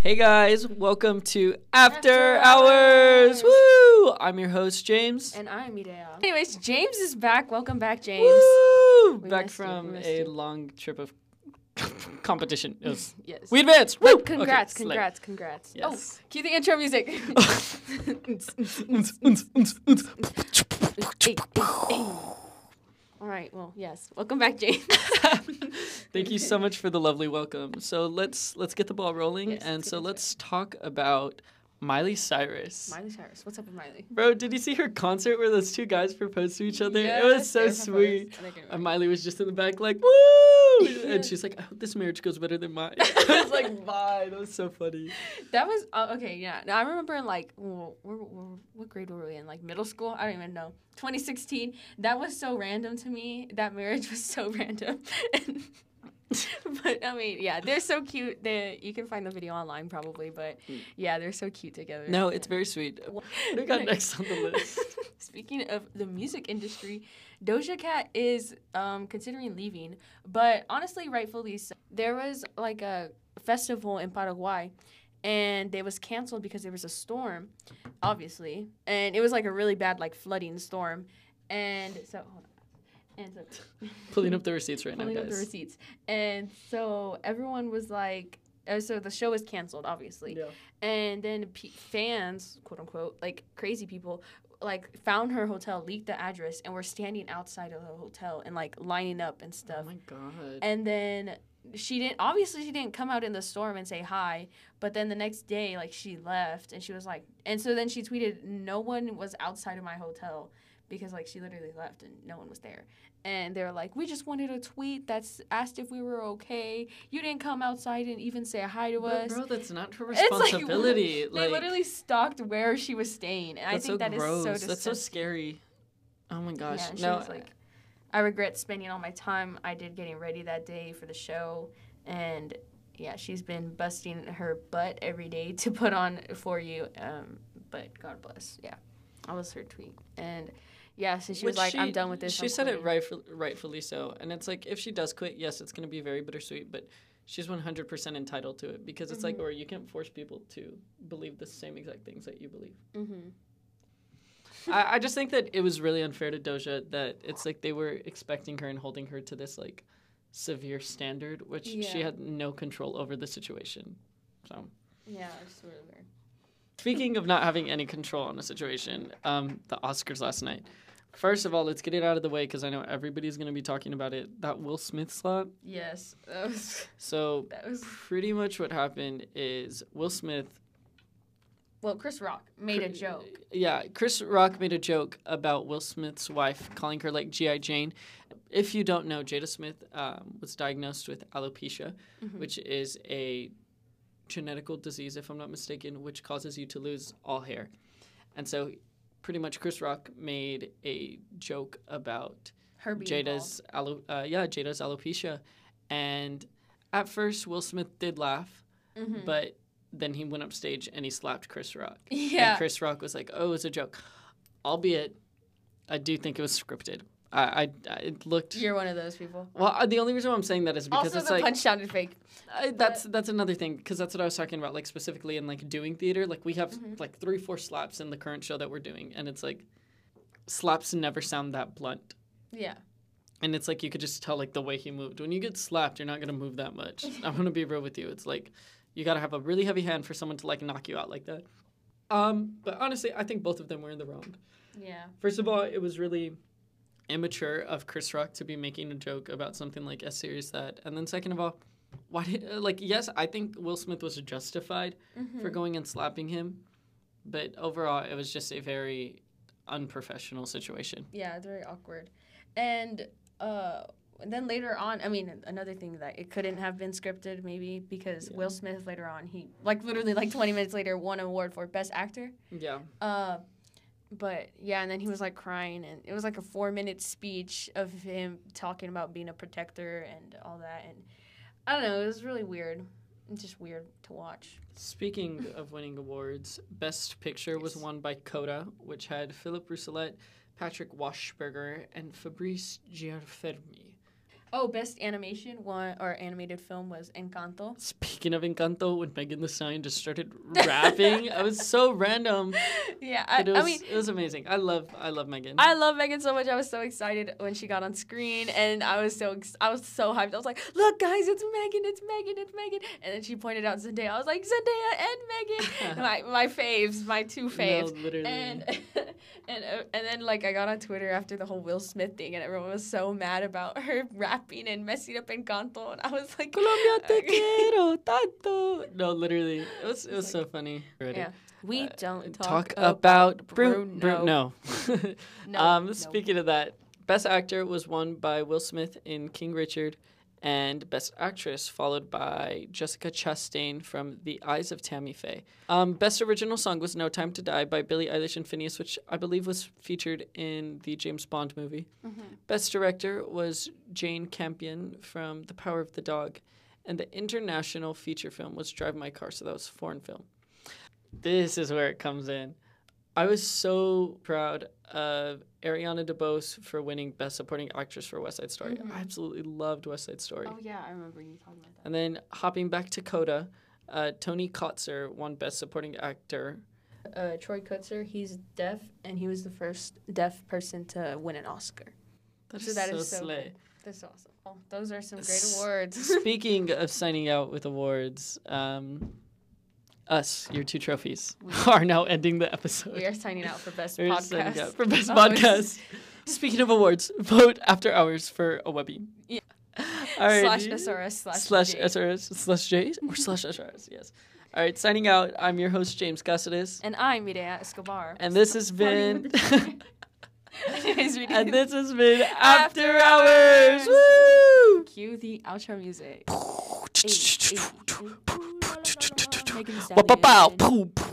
Hey guys, welcome to After, After Hours. Hours. Woo! I'm your host James. And I'm Mireya. Anyways, James is back. Welcome back, James. Woo! We Back missed you, from a you. long trip of competition. It was- Yes. we advanced. Woo! Woo! Okay, Congrats, slay. congrats, congrats. Yes. Oh, cue the intro music. All right. Well, yes. Welcome back, James. Thank you so much for the lovely welcome. So let's let's get the ball rolling, Yes, and so let's talk about Miley Cyrus. Miley Cyrus. What's up with Miley? Bro, did you see her concert where those two guys proposed to each other? it was so sweet. proposed. I think I And. Miley was just in the back, like, woo! And she's like, I hope this marriage goes better than mine. I was like, bye. That was so funny. That was uh, okay. Yeah, now, I remember in like w- w- w- what grade were we in? Like middle school? I don't even know. 2016. That was so random to me. That marriage was so random. but I mean, yeah, they're so cute. They you can find the video online probably, but yeah, they're so cute together. No, it's very sweet. What do we got next on the list? Speaking of the music industry, Doja Cat is um, considering leaving, but honestly, rightfully so. There was like a festival in Paraguay, and it was canceled because there was a storm, obviously, and it was like a really bad like flooding storm, and so hold on, and so Pulling up the receipts right now, guys. pulling up the receipts, and so everyone was like. Uh, so the show was canceled, obviously, Yeah. and then p- fans, quote unquote, like crazy people, like found her hotel, leaked the address, and were standing outside of the hotel and like lining up and stuff. Oh my god. and then she didn't. Obviously, she didn't come out in the storm and say hi. But then the next day, like she left, and she was like, and so then she tweeted, "No one was outside of my hotel." Because like she literally left and no one was there, and they're like, "We just wanted a tweet that's asked if we were okay. You didn't come outside and even say hi to Bro, us." bro, that's not her It's like, responsibility. they literally stalked where she was staying, and I that's think so that is gross. so that's so scary. Oh my gosh. Yeah, no, was like, I regret spending all my time I did getting ready that day for the show, and yeah, she's been busting her butt every day to put on for you. Um, but God bless. Yeah, that was her tweet, and yeah, so she was like, she- "I'm done with this." She I'm said it quitting." rightful, rightfully so. And it's like, if she does quit, yes, it's going to be very bittersweet, but she's 100% entitled to it because it's like, Mhm. or you can't force people to believe the same exact things that you believe. Mhm. I, I just think that it was really unfair to Doja that it's like they were expecting her and holding her to this like severe standard, which she had no control over the situation. So, Yeah, it's really weird. speaking of not having any control on a situation, um, the Oscars last night. First of all, let's get it out of the way because I know everybody's going to be talking about it. That Will Smith slap. Yes, that was So, that was. pretty much what happened is Will Smith Well, Chris Rock made a joke. Yeah, Chris Rock made a joke about Will Smith's wife, calling her like G.I. Jane. If you don't know, Jada Smith um, was diagnosed with alopecia, Mhm. which is a genetical disease, if I'm not mistaken, which causes you to lose all hair. And so, pretty much, Chris Rock made a joke about Her being Jada's alo- uh, yeah Jada's alopecia, and at first Will Smith did laugh. Mhm. but then he went up stage and he slapped Chris Rock. yeah. And Chris Rock was like, "Oh, it was a joke," albeit I do think it was scripted. I, I, it looked. You're one of those people. well, uh, the only reason why I'm saying that is because Also, it's the like punch sounded fake. I, that's that's another thing because that's what I was talking about, like specifically in like doing theater. Like we have Mhm. like three, four slaps in the current show that we're doing, and it's like slaps never sound that blunt. Yeah. And it's like you could just tell like the way he moved. When you get slapped, you're not gonna move that much. I'm gonna be real with you. It's like you gotta have a really heavy hand for someone to like knock you out like that. Um, but honestly, I think both of them were in the wrong. Yeah. First of all, it was really immature of Chris Rock to be making a joke about something like as serious as that. And then second of all, why did like yes, I think Will Smith was justified Mm-hmm. for going and slapping him, but overall, it was just a very unprofessional situation. Yeah, it's very awkward. And uh and then later on, I mean, another thing that it couldn't have been scripted, maybe because Yeah. Will Smith later on, he like literally like 20 minutes later won an award for best actor. Yeah. Uh, but yeah, and then he was like crying, and it was like a four minute speech of him talking about being a protector and all that, and I don't know, it was really weird. It's just weird to watch. Speaking of winning awards, Best Picture was won by Coda, which had Philip Rousselet, Patrick Wachsberger, and Fabrice Gianfermi. Oh, best animation one or animated film was Encanto. Speaking of Encanto, when Megan Thee Stallion just started rapping, I was so random. Yeah, I, it was, I mean, it was amazing. I love, I love Megan. I love Megan so much. I was so excited when she got on screen, and I was so ex- I was so hyped. I was like, "Look, guys, it's Megan! It's Megan! It's Megan!" And then she pointed out Zendaya. I was like, "Zendaya and Megan!" my my faves, my two faves. No, literally. And and uh, and then like I got on Twitter after the whole Will Smith thing, and everyone was so mad about her rapping and messing up Encanto, and I was like, Colombia te okay. quiero tanto. No, literally, it was it was It's so funny. Already. Yeah. We Uh, don't Talk, talk, about Bruno. Bruno. no. No, um, no. Speaking of that, Best Actor was won by Will Smith in King Richard, and Best Actress followed by Jessica Chastain from The Eyes of Tammy Faye. Um, Best Original Song was No Time to Die by Billie Eilish and Finneas, which I believe was featured in the James Bond movie. Best Director was Jane Campion from The Power of the Dog, and the international feature film was Drive My Car, so that was a foreign film. This is where it comes in. I was so proud of Ariana DeBose for winning Best Supporting Actress for West Side Story. Mhm. I absolutely loved West Side Story. Oh yeah, I remember you talking about that. And then hopping back to Coda, uh, Tony Kotsur won Best Supporting Actor. uh, Troy Kotsur. He's deaf, and he was the first deaf person to win an Oscar. That So is that so is so slay. That's awesome. Oh, those are some great S- awards. Speaking of signing out with awards, um, us, your two trophies, We- are now ending the episode. we are signing out for best We're podcast. out for best Oh, podcast. Speaking of awards, vote after hours for a Webby. Yeah. Alrighty. slash SRS slash slash J. SRS slash J or slash SRS. Yes. All right. Signing out. I'm your host James Cassidus, And I'm Mireya Escobar. and this has been. with the Anyways, we and this has been After After Hours. Hours. Woo! Cue the outro music. La, la, la, la, Megan